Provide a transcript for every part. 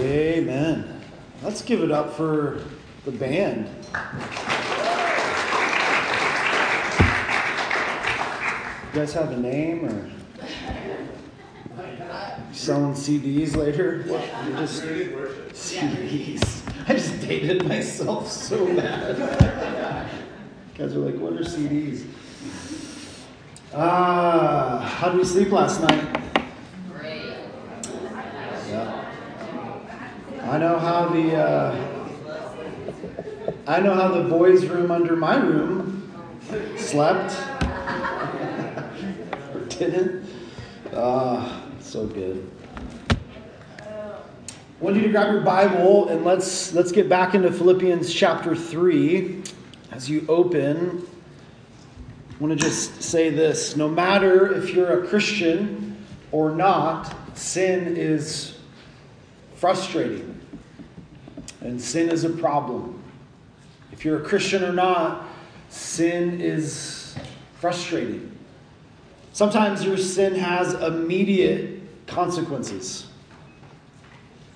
Amen. Let's give it up for the band. You guys have a name or selling CDs later? You just CDs. I just dated myself so bad. guys are like, what are CDs? Ah, uh, how did we sleep last night? Great. Yeah. I know how the uh, I know how the boys' room under my room slept or didn't. Ah, so good. I want you to grab your Bible and let's let's get back into Philippians chapter three. As you open, I want to just say this: no matter if you're a Christian or not, sin is frustrating, and sin is a problem. If you're a Christian or not, sin is frustrating. Sometimes your sin has immediate consequences.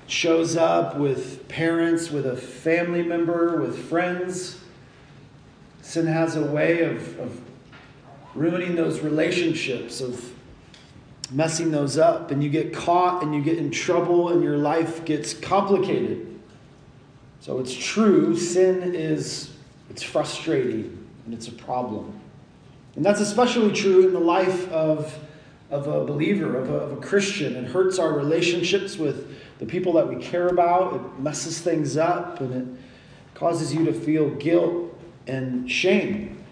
Shows up with parents, with a family member, with friends. Sin has a way of, of ruining those relationships, of messing those up, and you get caught and you get in trouble, and your life gets complicated. So it's true, sin is it's frustrating and it's a problem. And that's especially true in the life of, of a believer, of a, of a Christian. It hurts our relationships with the people that we care about. It messes things up and it causes you to feel guilt and shame.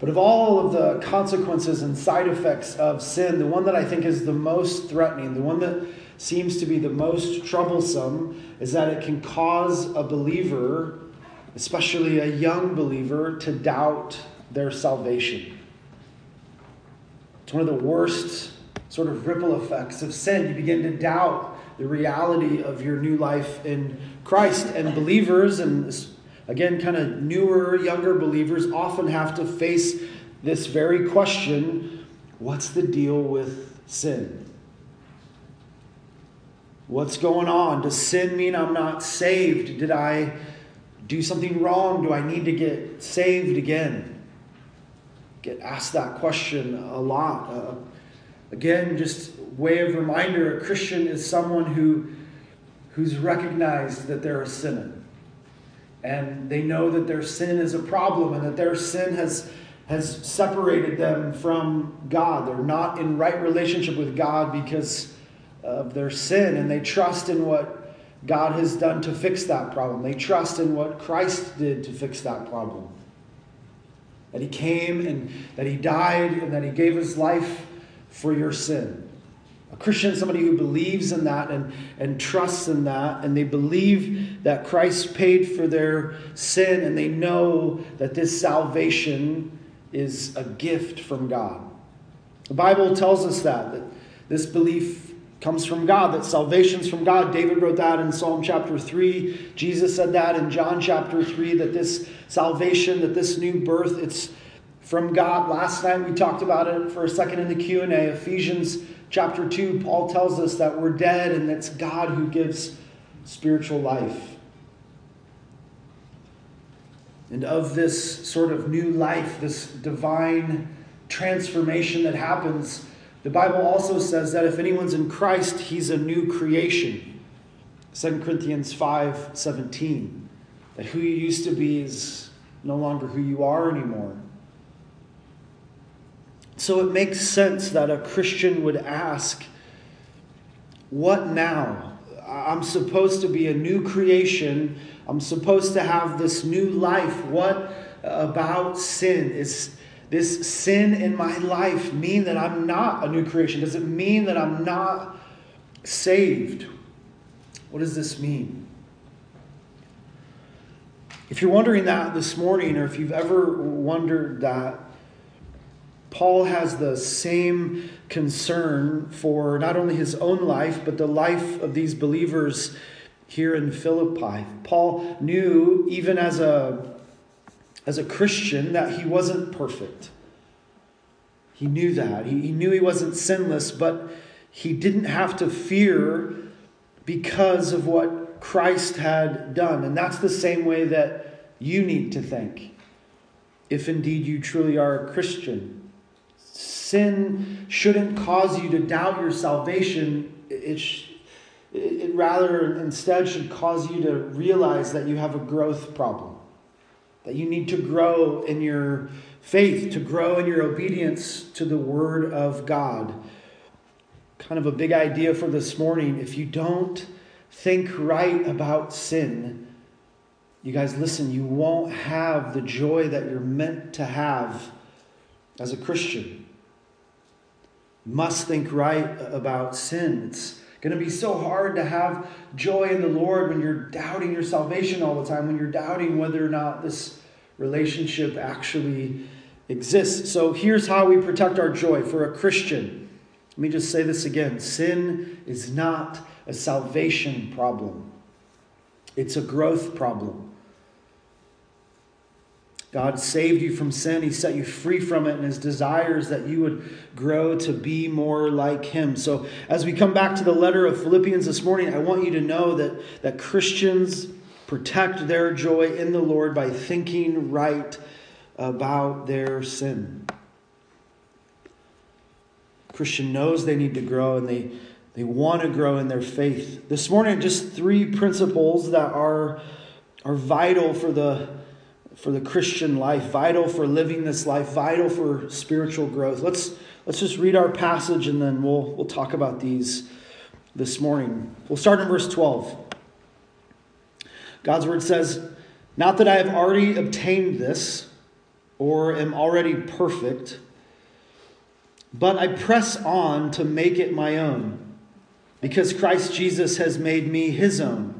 But of all of the consequences and side effects of sin, the one that I think is the most threatening, the one that seems to be the most troublesome, is that it can cause a believer, especially a young believer, to doubt their salvation. It's one of the worst sort of ripple effects of sin. You begin to doubt the reality of your new life in Christ. And believers, and again, kind of newer, younger believers, often have to face this very question what's the deal with sin? What's going on? Does sin mean I'm not saved? Did I do something wrong? Do I need to get saved again? Get asked that question a lot. Uh, again, just way of reminder a Christian is someone who, who's recognized that they're a sinner. And they know that their sin is a problem and that their sin has, has separated them from God. They're not in right relationship with God because of their sin and they trust in what God has done to fix that problem. They trust in what Christ did to fix that problem. That he came and that he died and that he gave his life for your sin. A Christian is somebody who believes in that and, and trusts in that, and they believe that Christ paid for their sin, and they know that this salvation is a gift from God. The Bible tells us that, that this belief comes from God, that salvation's from God. David wrote that in Psalm chapter 3. Jesus said that in John chapter 3 that this salvation, that this new birth, it's from God. Last night we talked about it for a second in the Q&A. Ephesians chapter 2, Paul tells us that we're dead and it's God who gives spiritual life. And of this sort of new life, this divine transformation that happens, the Bible also says that if anyone's in Christ, he's a new creation. 2 Corinthians 5 17. That who you used to be is no longer who you are anymore. So it makes sense that a Christian would ask, What now? I'm supposed to be a new creation. I'm supposed to have this new life. What about sin? Is this sin in my life mean that I'm not a new creation? Does it mean that I'm not saved? What does this mean? If you're wondering that this morning, or if you've ever wondered that, Paul has the same concern for not only his own life, but the life of these believers here in Philippi. Paul knew, even as a as a Christian that he wasn't perfect. He knew that. He, he knew he wasn't sinless, but he didn't have to fear because of what Christ had done. And that's the same way that you need to think, if indeed you truly are a Christian. Sin shouldn't cause you to doubt your salvation. It, sh- it rather instead should cause you to realize that you have a growth problem, that you need to grow in your faith, to grow in your obedience to the Word of God. Kind of a big idea for this morning. If you don't think right about sin, you guys, listen, you won't have the joy that you're meant to have as a Christian. You must think right about sin. It's going to be so hard to have joy in the Lord when you're doubting your salvation all the time, when you're doubting whether or not this relationship actually exists. So here's how we protect our joy for a Christian. Let me just say this again sin is not a salvation problem, it's a growth problem. God saved you from sin. He set you free from it, and His desires that you would grow to be more like Him. So, as we come back to the letter of Philippians this morning, I want you to know that, that Christians protect their joy in the Lord by thinking right about their sin. Christian knows they need to grow and they, they want to grow in their faith. This morning, just three principles that are, are vital for the, for the Christian life, vital for living this life, vital for spiritual growth. Let's, let's just read our passage and then we'll, we'll talk about these this morning. We'll start in verse 12. God's word says, Not that I have already obtained this or am already perfect, but I press on to make it my own, because Christ Jesus has made me his own.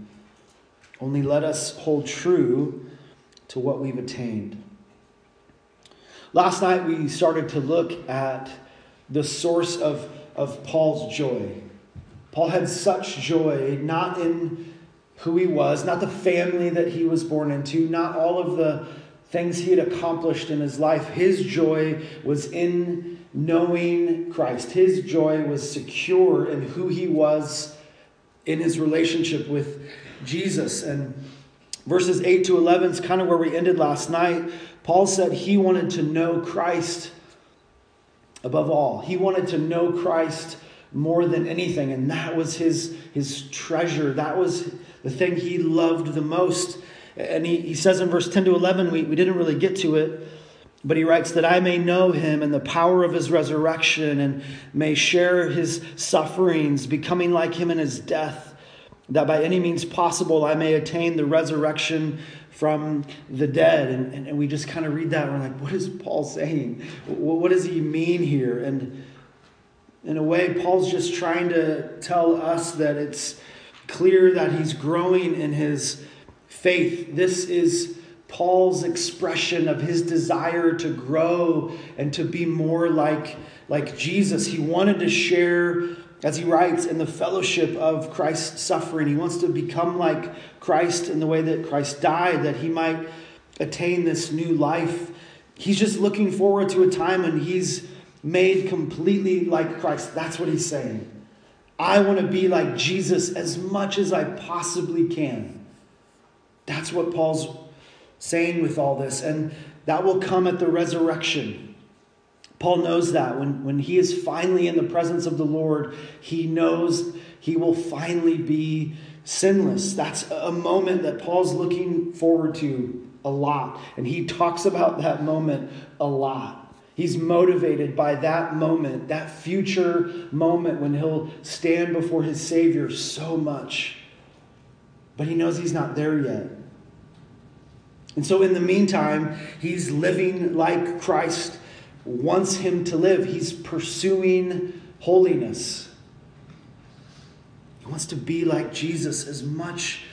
Only let us hold true to what we've attained. Last night we started to look at the source of, of Paul's joy. Paul had such joy, not in who he was, not the family that he was born into, not all of the things he had accomplished in his life. His joy was in knowing Christ. His joy was secure in who he was in his relationship with Jesus. And verses 8 to 11 is kind of where we ended last night. Paul said he wanted to know Christ above all. He wanted to know Christ more than anything, and that was his, his treasure. That was the thing he loved the most. And he, he says in verse 10 to 11, we, we didn't really get to it, but he writes that I may know him and the power of his resurrection and may share his sufferings, becoming like him in his death, that by any means possible I may attain the resurrection from the dead. And, and, and we just kind of read that and we're like, what is Paul saying? What, what does he mean here? And in a way, Paul's just trying to tell us that it's clear that he's growing in his faith. This is Paul's expression of his desire to grow and to be more like, like Jesus. He wanted to share, as he writes, in the fellowship of Christ's suffering. He wants to become like Christ in the way that Christ died, that he might attain this new life. He's just looking forward to a time when he's made completely like Christ. That's what he's saying. I want to be like Jesus as much as I possibly can. That's what Paul's saying with all this. And that will come at the resurrection. Paul knows that when, when he is finally in the presence of the Lord, he knows he will finally be sinless. That's a moment that Paul's looking forward to a lot. And he talks about that moment a lot. He's motivated by that moment, that future moment when he'll stand before his Savior so much. But he knows he's not there yet. And so, in the meantime, he's living like Christ wants him to live. He's pursuing holiness. He wants to be like Jesus as much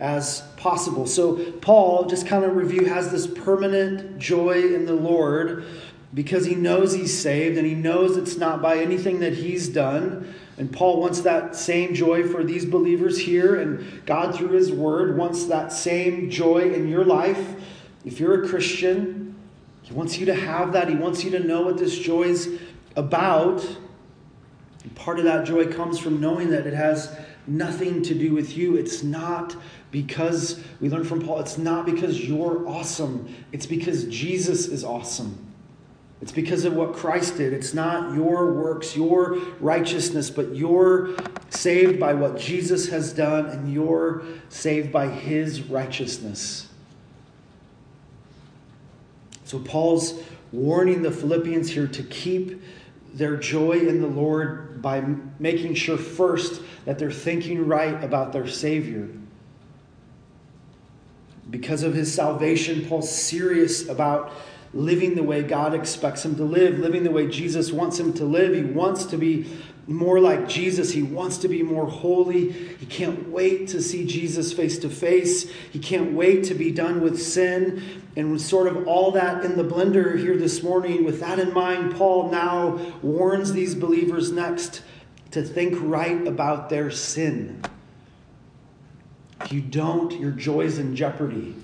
as possible. So, Paul, just kind of review, has this permanent joy in the Lord because he knows he's saved and he knows it's not by anything that he's done. And Paul wants that same joy for these believers here, and God, through his word, wants that same joy in your life. If you're a Christian, he wants you to have that. He wants you to know what this joy is about. And part of that joy comes from knowing that it has nothing to do with you. It's not because, we learn from Paul, it's not because you're awesome, it's because Jesus is awesome. It's because of what Christ did. It's not your works, your righteousness, but you're saved by what Jesus has done, and you're saved by his righteousness. So, Paul's warning the Philippians here to keep their joy in the Lord by making sure first that they're thinking right about their Savior. Because of his salvation, Paul's serious about living the way God expects him to live, living the way Jesus wants him to live. He wants to be more like Jesus. He wants to be more holy. He can't wait to see Jesus face to face. He can't wait to be done with sin. And with sort of all that in the blender here this morning, with that in mind, Paul now warns these believers next to think right about their sin. If you don't, your joy's in jeopardy.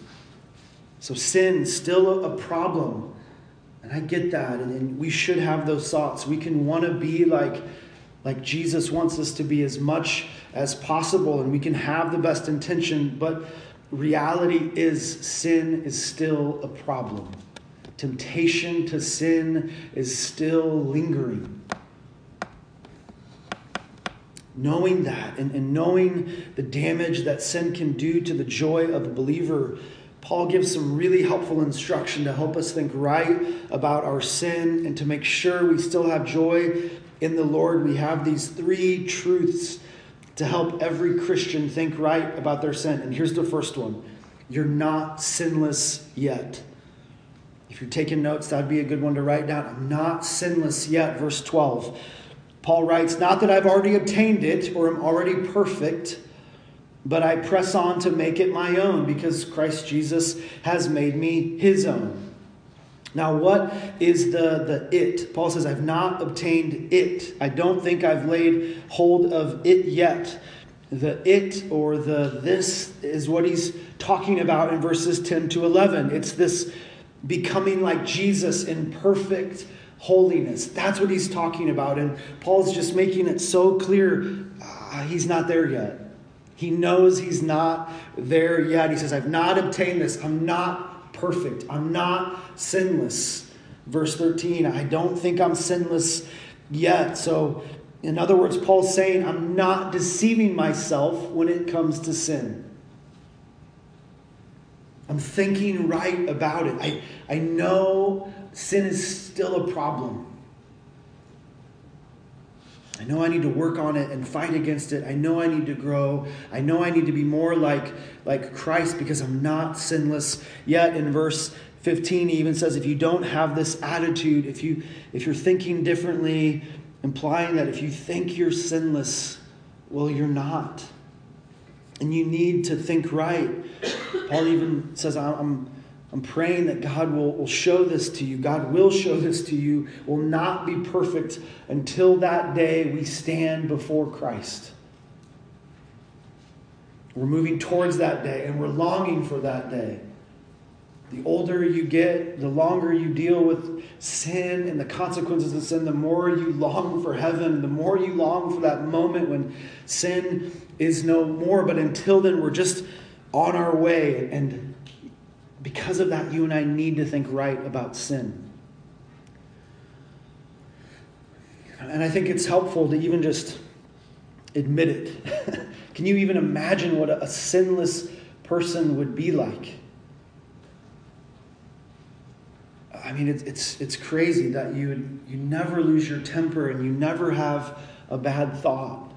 So sin's still a problem. And I get that. And we should have those thoughts. We can want to be like, like Jesus wants us to be as much as possible, and we can have the best intention, but reality is sin is still a problem. Temptation to sin is still lingering. Knowing that and, and knowing the damage that sin can do to the joy of a believer Paul gives some really helpful instruction to help us think right about our sin and to make sure we still have joy in the Lord. We have these three truths to help every Christian think right about their sin. And here's the first one you're not sinless yet. If you're taking notes, that'd be a good one to write down. I'm not sinless yet. Verse 12. Paul writes, Not that I've already obtained it or am already perfect but I press on to make it my own because Christ Jesus has made me his own. Now, what is the, the it? Paul says, I've not obtained it. I don't think I've laid hold of it yet. The it or the this is what he's talking about in verses 10 to 11. It's this becoming like Jesus in perfect holiness. That's what he's talking about. And Paul's just making it so clear uh, he's not there yet. He knows he's not there yet. He says, I've not obtained this. I'm not perfect. I'm not sinless. Verse 13, I don't think I'm sinless yet. So, in other words, Paul's saying, I'm not deceiving myself when it comes to sin. I'm thinking right about it. I, I know sin is still a problem. I know I need to work on it and fight against it. I know I need to grow. I know I need to be more like, like Christ because I'm not sinless yet. In verse 15, he even says, if you don't have this attitude, if, you, if you're thinking differently, implying that if you think you're sinless, well, you're not. And you need to think right. Paul even says, I'm, I'm praying that God will, will show this to you. God will show this to you. Will not be perfect until that day we stand before Christ. We're moving towards that day and we're longing for that day. The older you get, the longer you deal with sin and the consequences of sin, the more you long for heaven, the more you long for that moment when sin is no more. But until then, we're just on our way and because of that, you and I need to think right about sin. And I think it's helpful to even just admit it. Can you even imagine what a, sinless person would be like? I mean, it's, it's, it's crazy that you, you never lose your temper and you never have a bad thought.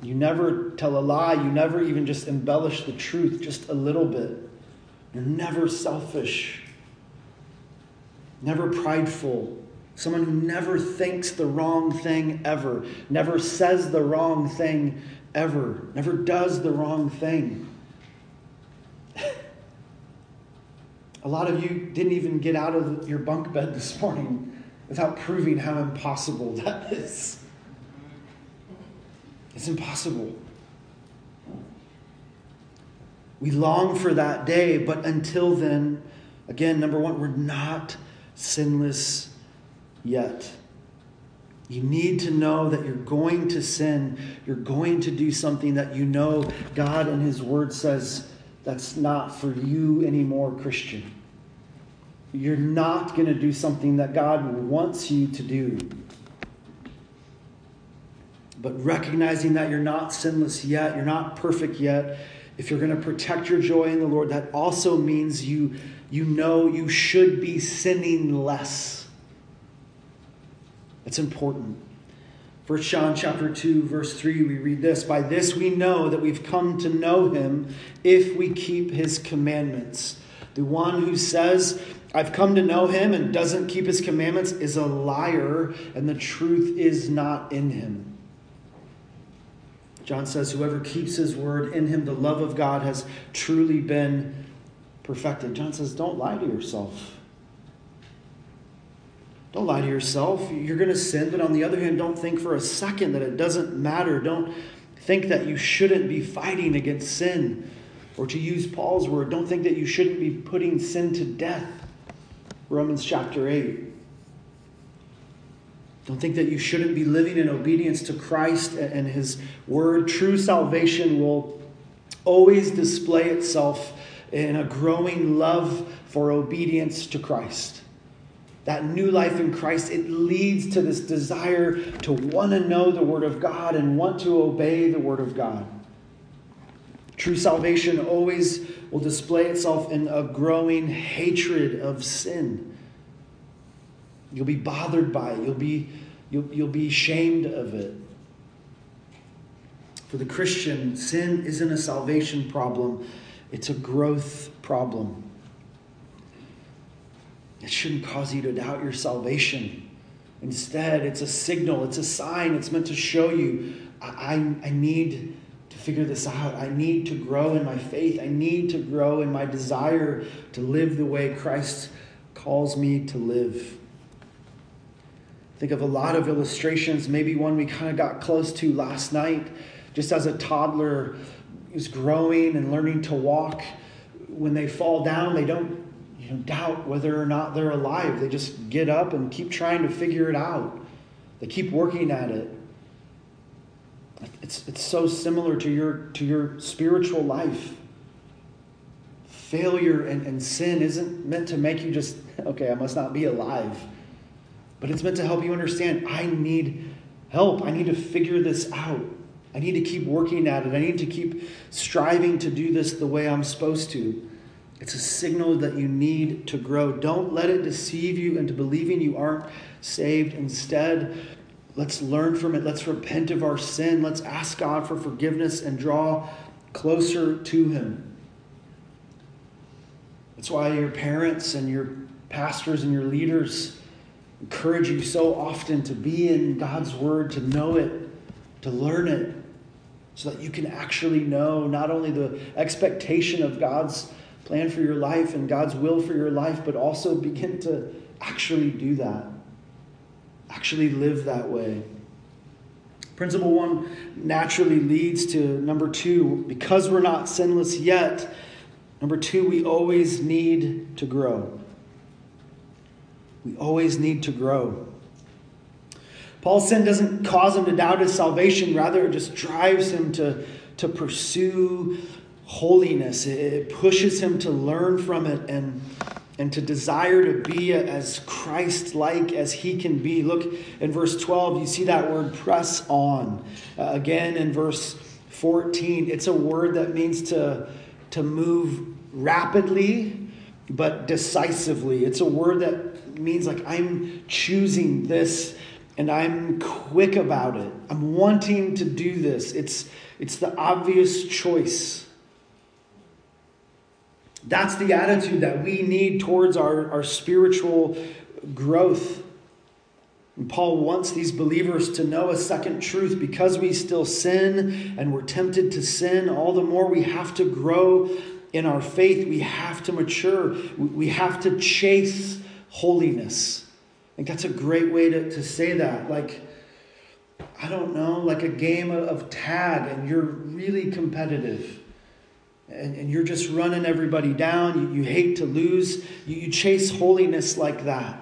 You never tell a lie. You never even just embellish the truth just a little bit. You're never selfish, never prideful, Someone who never thinks the wrong thing ever, never says the wrong thing ever, never does the wrong thing. A lot of you didn't even get out of your bunk bed this morning without proving how impossible that is. It's impossible. We long for that day, but until then, again, number one, we're not sinless yet. You need to know that you're going to sin. You're going to do something that you know God and His Word says that's not for you anymore, Christian. You're not going to do something that God wants you to do. But recognizing that you're not sinless yet, you're not perfect yet, if you're going to protect your joy in the Lord, that also means you, you know you should be sinning less. That's important. First John chapter 2 verse 3 we read this by this we know that we've come to know him if we keep his commandments. The one who says I've come to know him and doesn't keep his commandments is a liar and the truth is not in him. John says whoever keeps his word in him the love of God has truly been perfected. John says don't lie to yourself. Don't lie to yourself. You're going to sin, but on the other hand, don't think for a second that it doesn't matter. Don't think that you shouldn't be fighting against sin. Or to use Paul's word, don't think that you shouldn't be putting sin to death. Romans chapter 8. Don't think that you shouldn't be living in obedience to Christ and his word. True salvation will always display itself in a growing love for obedience to Christ that new life in Christ, it leads to this desire to want to know the Word of God and want to obey the Word of God. True salvation always will display itself in a growing hatred of sin. You'll be bothered by it, you'll be, you'll, you'll be ashamed of it. For the Christian, sin isn't a salvation problem, it's a growth problem. It shouldn't cause you to doubt your salvation. Instead, it's a signal, it's a sign, it's meant to show you I, I, I need to figure this out. I need to grow in my faith. I need to grow in my desire to live the way Christ calls me to live. Think of a lot of illustrations, maybe one we kind of got close to last night, just as a toddler is growing and learning to walk. When they fall down, they don't you know, doubt whether or not they're alive. They just get up and keep trying to figure it out. They keep working at it. It's, it's so similar to your, to your spiritual life. Failure and, and sin isn't meant to make you just, okay, I must not be alive. But it's meant to help you understand I need help. I need to figure this out. I need to keep working at it. I need to keep striving to do this the way I'm supposed to. It's a signal that you need to grow. Don't let it deceive you into believing you aren't saved. Instead, let's learn from it. Let's repent of our sin. Let's ask God for forgiveness and draw closer to Him. That's why your parents and your pastors and your leaders encourage you so often to be in God's Word, to know it, to learn it, so that you can actually know not only the expectation of God's plan for your life and God's will for your life, but also begin to actually do that. Actually live that way. Principle one naturally leads to number two, because we're not sinless yet, number two, we always need to grow. We always need to grow. Paul's sin doesn't cause him to doubt his salvation, rather, it just drives him to, to pursue holiness. It pushes him to learn from it and, and to desire to be as Christ like as he can be. Look in verse 12, you see that word press on. Uh, again in verse 14, it's a word that means to, to move rapidly but decisively. It's a word that means like I'm choosing this and I'm quick about it. I'm wanting to do this. It's, it's the obvious choice. That's the attitude that we need towards our, our spiritual growth. And Paul wants these believers to know a second truth because we still sin and we're tempted to sin, all the more we have to grow in our faith. We have to mature. We have to chase holiness. I think that's a great way to, to say that. Like, I don't know, like a game of tag and you're really competitive and, and you're just running everybody down. You, you hate to lose. You, you chase holiness like that.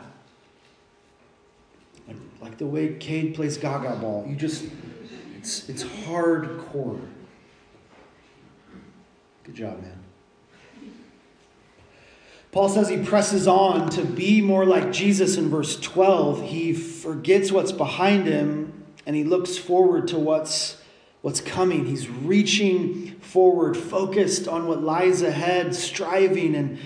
Like, like the way Cade plays Gaga ball. You just, it's, it's hardcore. Good job, man. Paul says he presses on to be more like Jesus in verse 12. He forgets what's behind him and he looks forward to what's, what's coming. He's reaching forward, focused on what lies ahead, striving and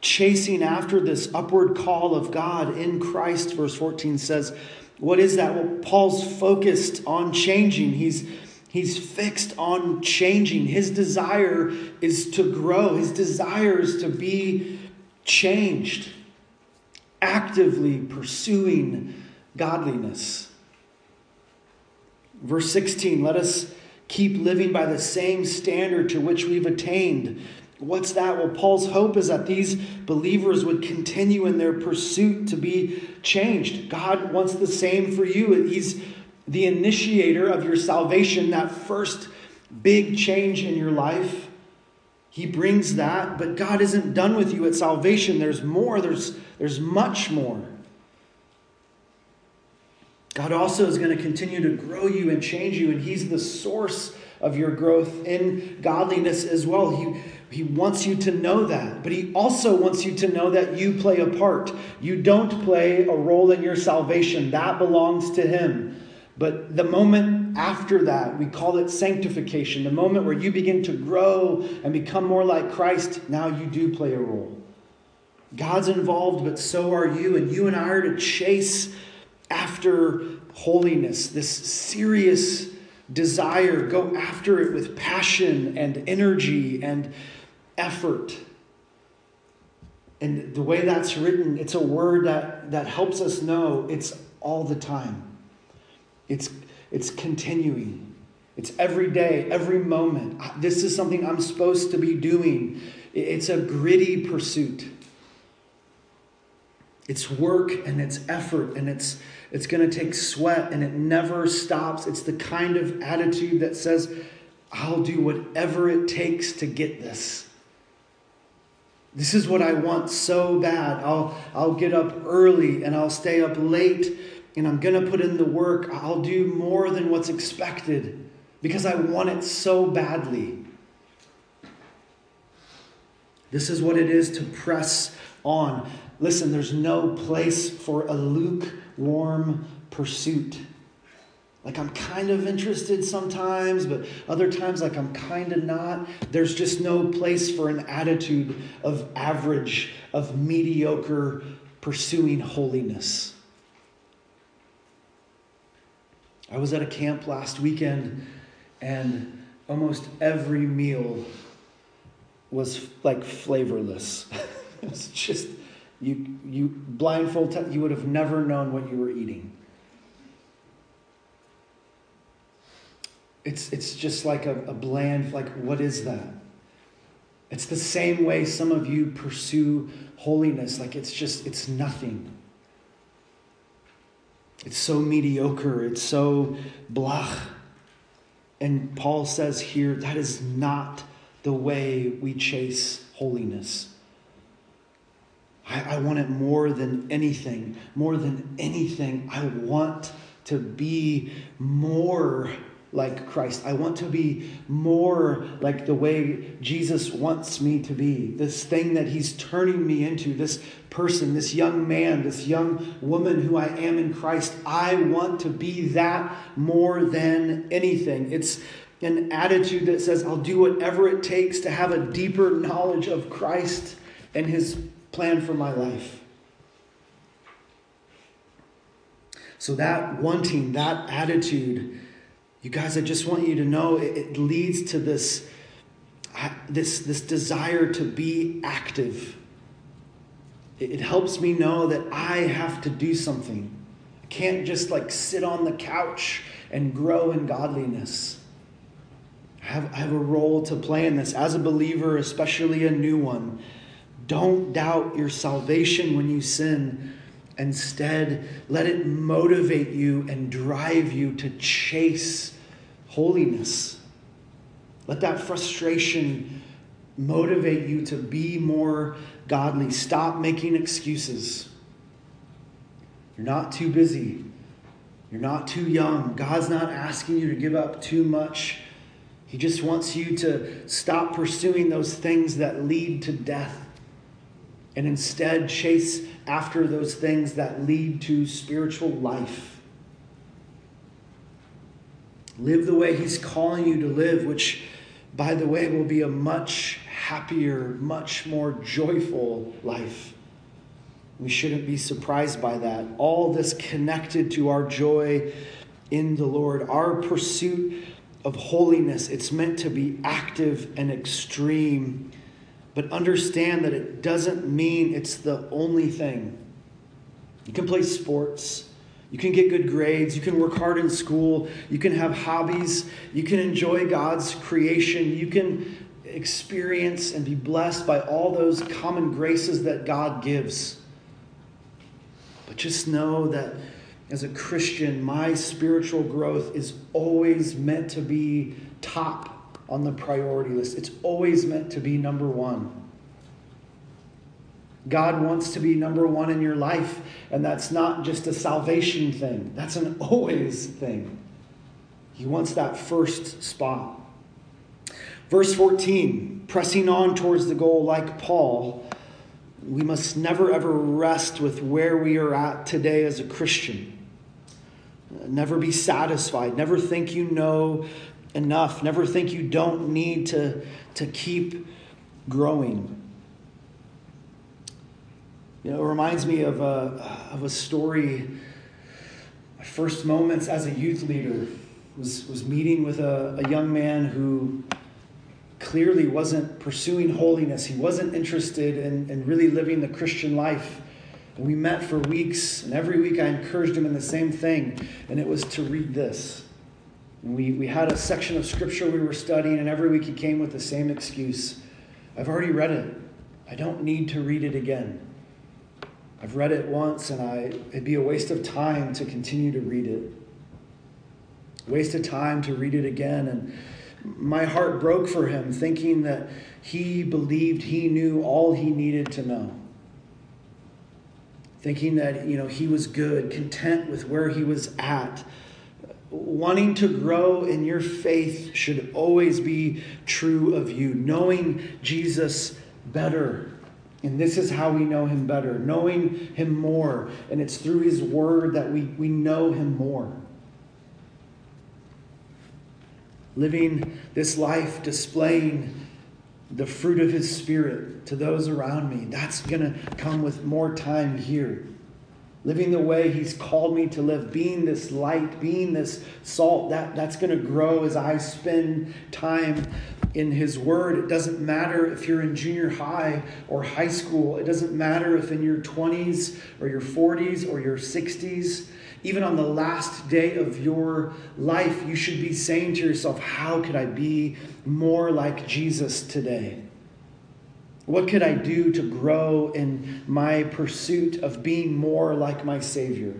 chasing after this upward call of God in Christ. Verse 14 says, What is that? Well, Paul's focused on changing. He's He's fixed on changing. His desire is to grow. His desire is to be changed, actively pursuing godliness. Verse 16, let us keep living by the same standard to which we've attained. What's that? Well, Paul's hope is that these believers would continue in their pursuit to be changed. God wants the same for you. He's the initiator of your salvation, that first big change in your life. He brings that, but God isn't done with you at salvation. There's more, there's, there's much more. God also is going to continue to grow you and change you, and He's the source of your growth in godliness as well. He, he wants you to know that, but He also wants you to know that you play a part. You don't play a role in your salvation, that belongs to Him. But the moment after that, we call it sanctification, the moment where you begin to grow and become more like Christ, now you do play a role. God's involved, but so are you. And you and I are to chase after holiness, this serious desire. Go after it with passion and energy and effort. And the way that's written, it's a word that, that helps us know it's all the time. It's, it's continuing. It's every day, every moment. This is something I'm supposed to be doing. It's a gritty pursuit. It's work and it's effort and it's it's going to take sweat and it never stops. It's the kind of attitude that says, I'll do whatever it takes to get this. This is what I want so bad. I'll, I'll get up early and I'll stay up late and I'm going to put in the work. I'll do more than what's expected because I want it so badly. This is what it is to press on. Listen, there's no place for a lukewarm pursuit. Like I'm kind of interested sometimes, but other times, like I'm kind of not. There's just no place for an attitude of average, of mediocre pursuing holiness. I was at a camp last weekend, and almost every meal was like flavorless. it's just you you blindfold you would have never known what you were eating. It's it's just like a, a bland like what is that? It's the same way some of you pursue holiness. Like it's just it's nothing. It's so mediocre. It's so blah. And Paul says here that is not the way we chase holiness. I, I want it more than anything. More than anything, I want to be more like Christ. I want to be more like the way Jesus wants me to be. This thing that He's turning me into, this person, this young man, this young woman who I am in Christ. I want to be that more than anything. It's an attitude that says, I'll do whatever it takes to have a deeper knowledge of Christ and His plan for my life. So, that wanting, that attitude, you guys, I just want you to know it, it leads to this, uh, this, this desire to be active. It, it helps me know that I have to do something. I can't just like sit on the couch and grow in godliness. I have, I have a role to play in this as a believer, especially a new one. Don't doubt your salvation when you sin. Instead, let it motivate you and drive you to chase holiness. Let that frustration motivate you to be more godly. Stop making excuses. You're not too busy. You're not too young. God's not asking you to give up too much. He just wants you to stop pursuing those things that lead to death and instead chase after those things that lead to spiritual life. Live the way He's calling you to live, which, by the way, will be a much happier, much more joyful life. We shouldn't be surprised by that. All this connected to our joy in the Lord, our pursuit of holiness. It's meant to be active and extreme, but understand that it doesn't mean it's the only thing. You can play sports. You can get good grades. You can work hard in school. You can have hobbies. You can enjoy God's creation. You can experience and be blessed by all those common graces that God gives. But just know that as a Christian, my spiritual growth is always meant to be top on the priority list. It's always meant to be number one. God wants to be number one in your life, and that's not just a salvation thing, that's an always thing. He wants that first spot. Verse 14, pressing on towards the goal like Paul, we must never ever rest with where we are at today as a Christian. Never be satisfied. Never think you know enough. Never think you don't need to, to keep growing. You know, it reminds me of a, of a story. My first moments as a youth leader was, was meeting with a, a young man who clearly wasn't pursuing holiness. He wasn't interested in, in really living the Christian life. We met for weeks, and every week I encouraged him in the same thing, and it was to read this. We, we had a section of scripture we were studying, and every week he came with the same excuse I've already read it. I don't need to read it again. I've read it once, and I, it'd be a waste of time to continue to read it. Waste of time to read it again. And my heart broke for him, thinking that he believed he knew all he needed to know. Thinking that, you know, he was good, content with where he was at. Wanting to grow in your faith should always be true of you. Knowing Jesus better and this is how we know him better, knowing him more. And it's through his word that we, we know him more. Living this life, displaying the fruit of his spirit to those around me, that's going to come with more time here. Living the way he's called me to live, being this light, being this salt, that, that's going to grow as I spend time in His Word. It doesn't matter if you're in junior high or high school. It doesn't matter if in your 20s or your 40s or your 60s. Even on the last day of your life, you should be saying to yourself, How could I be more like Jesus today? What could I do to grow in my pursuit of being more like my Savior?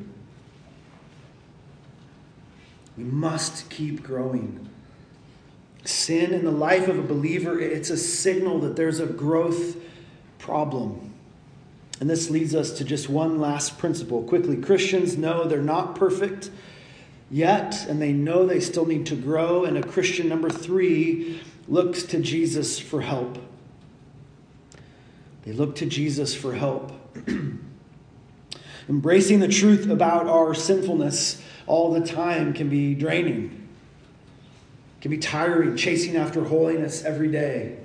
We must keep growing. Sin in the life of a believer, it's a signal that there's a growth problem. And this leads us to just one last principle. Quickly, Christians know they're not perfect yet, and they know they still need to grow. And a Christian, number three, looks to Jesus for help. They look to Jesus for help. Embracing the truth about our sinfulness all the time can be draining can be tiring, chasing after holiness every day.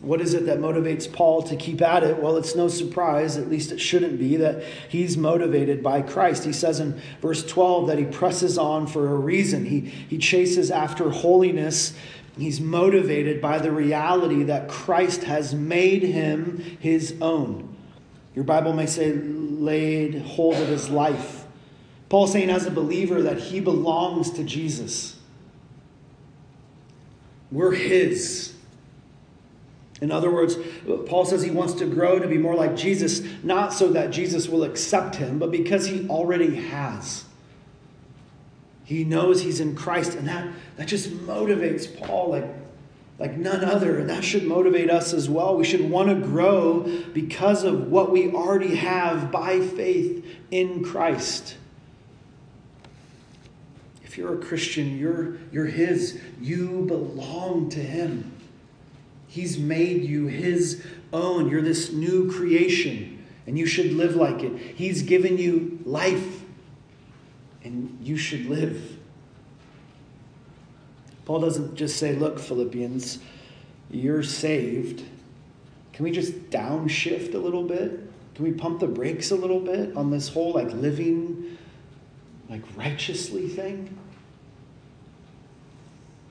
What is it that motivates Paul to keep at it? Well, it's no surprise, at least it shouldn't be, that he's motivated by Christ. He says in verse 12 that he presses on for a reason. He, he chases after holiness. He's motivated by the reality that Christ has made him his own. Your Bible may say laid hold of his life. Paul's saying, as a believer, that he belongs to Jesus. We're his. In other words, Paul says he wants to grow to be more like Jesus, not so that Jesus will accept him, but because he already has. He knows he's in Christ, and that, that just motivates Paul like, like none other. And that should motivate us as well. We should want to grow because of what we already have by faith in Christ. If you're a Christian, you're, you're His. You belong to Him. He's made you His own. You're this new creation, and you should live like it. He's given you life, and you should live. Paul doesn't just say, Look, Philippians, you're saved. Can we just downshift a little bit? Can we pump the brakes a little bit on this whole like living like righteously thing?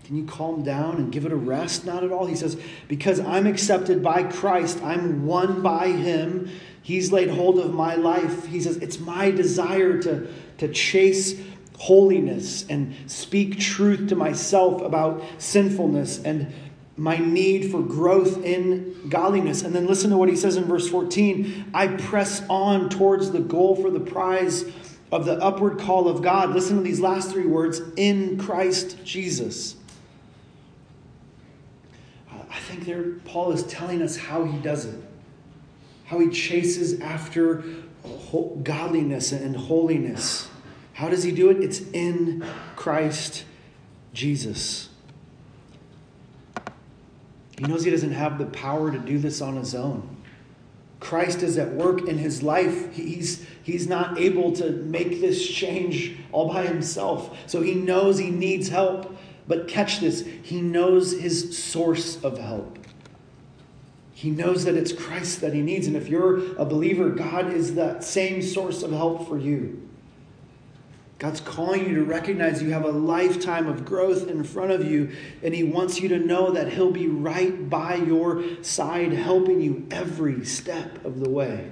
Can you calm down and give it a rest? Not at all. He says, Because I'm accepted by Christ, I'm won by Him. He's laid hold of my life. He says, It's my desire to, to chase holiness and speak truth to myself about sinfulness and my need for growth in godliness. And then listen to what he says in verse 14 I press on towards the goal for the prize of the upward call of God. Listen to these last three words in Christ Jesus. I think there Paul is telling us how he does it, how he chases after godliness and holiness. How does he do it? It's in Christ Jesus. He knows he doesn't have the power to do this on his own. Christ is at work in his life. He's, he's not able to make this change all by himself. So he knows he needs help. But catch this he knows his source of help. He knows that it's Christ that he needs. And if you're a believer, God is that same source of help for you. God's calling you to recognize you have a lifetime of growth in front of you, and He wants you to know that He'll be right by your side, helping you every step of the way.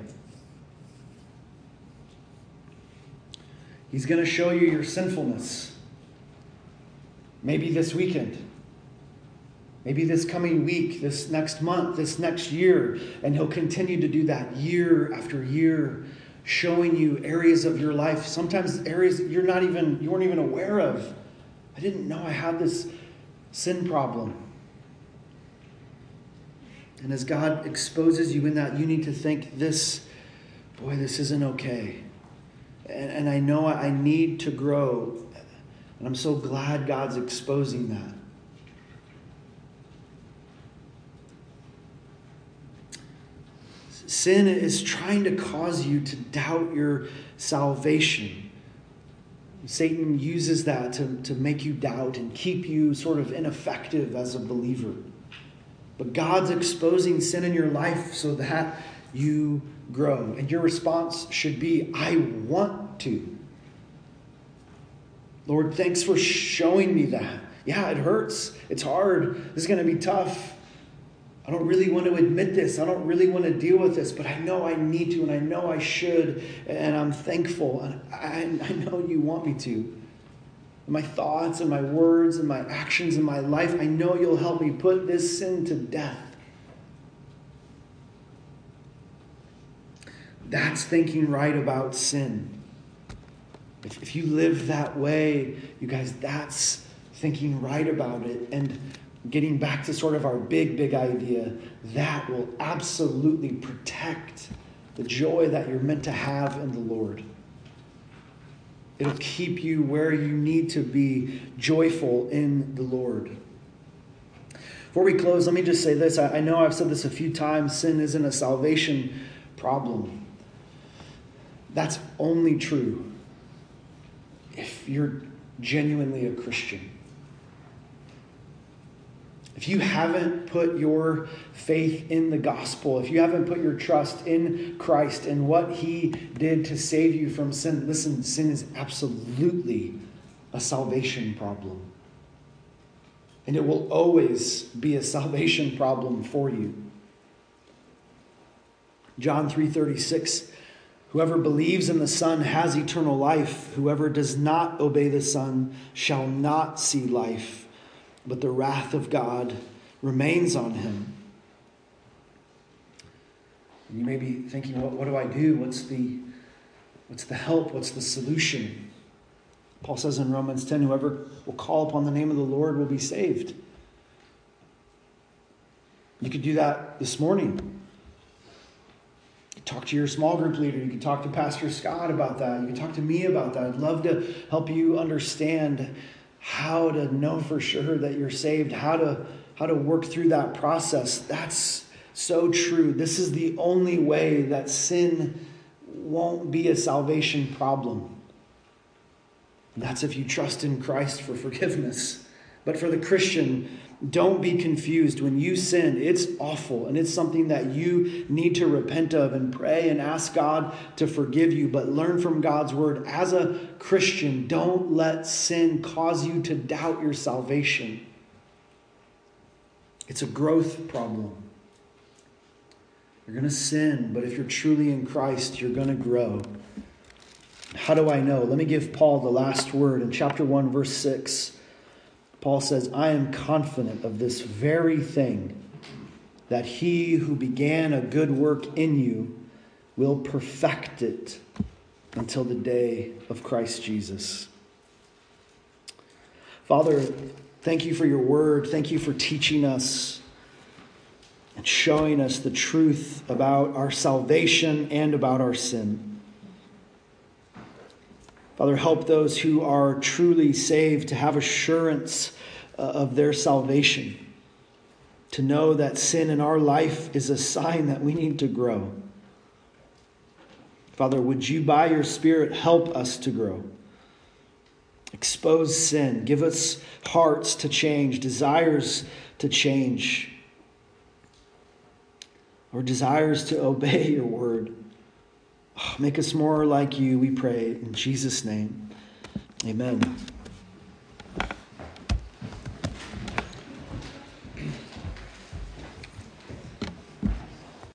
He's going to show you your sinfulness. Maybe this weekend. Maybe this coming week, this next month, this next year. And He'll continue to do that year after year, showing you areas of your life, sometimes areas you're not even, you weren't even aware of. I didn't know I had this sin problem. And as God exposes you in that, you need to think, this, boy, this isn't okay. And, and I know I need to grow and I'm so glad God's exposing that. Sin is trying to cause you to doubt your salvation. Satan uses that to, to make you doubt and keep you sort of ineffective as a believer. But God's exposing sin in your life so that you grow. And your response should be I want to. Lord, thanks for showing me that. Yeah, it hurts. It's hard. This is going to be tough. I don't really want to admit this. I don't really want to deal with this, but I know I need to and I know I should. And I'm thankful. And I, I know you want me to. My thoughts and my words and my actions and my life, I know you'll help me put this sin to death. That's thinking right about sin. If, if you live that way, you guys, that's thinking right about it. And getting back to sort of our big, big idea, that will absolutely protect the joy that you're meant to have in the Lord. It'll keep you where you need to be joyful in the Lord. Before we close, let me just say this. I, know I've said this a few times sin isn't a salvation problem. That's only true if you're genuinely a Christian. If you haven't put your faith in the gospel, if you haven't put your trust in Christ and what he did to save you from sin, listen, sin is absolutely a salvation problem. And it will always be a salvation problem for you. John 3:36 Whoever believes in the Son has eternal life. Whoever does not obey the Son shall not see life, but the wrath of God remains on him. you may be thinking, what, what do I do? What's the, what's the help? What's the solution? Paul says in Romans 10 whoever will call upon the name of the Lord will be saved. You could do that this morning talk to your small group leader. You can talk to Pastor Scott about that. You can talk to me about that. I'd love to help you understand how to know for sure that you're saved, how to how to work through that process. That's so true. This is the only way that sin won't be a salvation problem. That's if you trust in Christ for forgiveness. But for the Christian, don't be confused. When you sin, it's awful and it's something that you need to repent of and pray and ask God to forgive you. But learn from God's word. As a Christian, don't let sin cause you to doubt your salvation. It's a growth problem. You're going to sin, but if you're truly in Christ, you're going to grow. How do I know? Let me give Paul the last word in chapter 1, verse 6. Paul says, I am confident of this very thing, that he who began a good work in you will perfect it until the day of Christ Jesus. Father, thank you for your word. Thank you for teaching us and showing us the truth about our salvation and about our sin. Father, help those who are truly saved to have assurance uh, of their salvation, to know that sin in our life is a sign that we need to grow. Father, would you, by your Spirit, help us to grow? Expose sin. Give us hearts to change, desires to change, or desires to obey your word. Make us more like you, we pray. In Jesus' name, amen.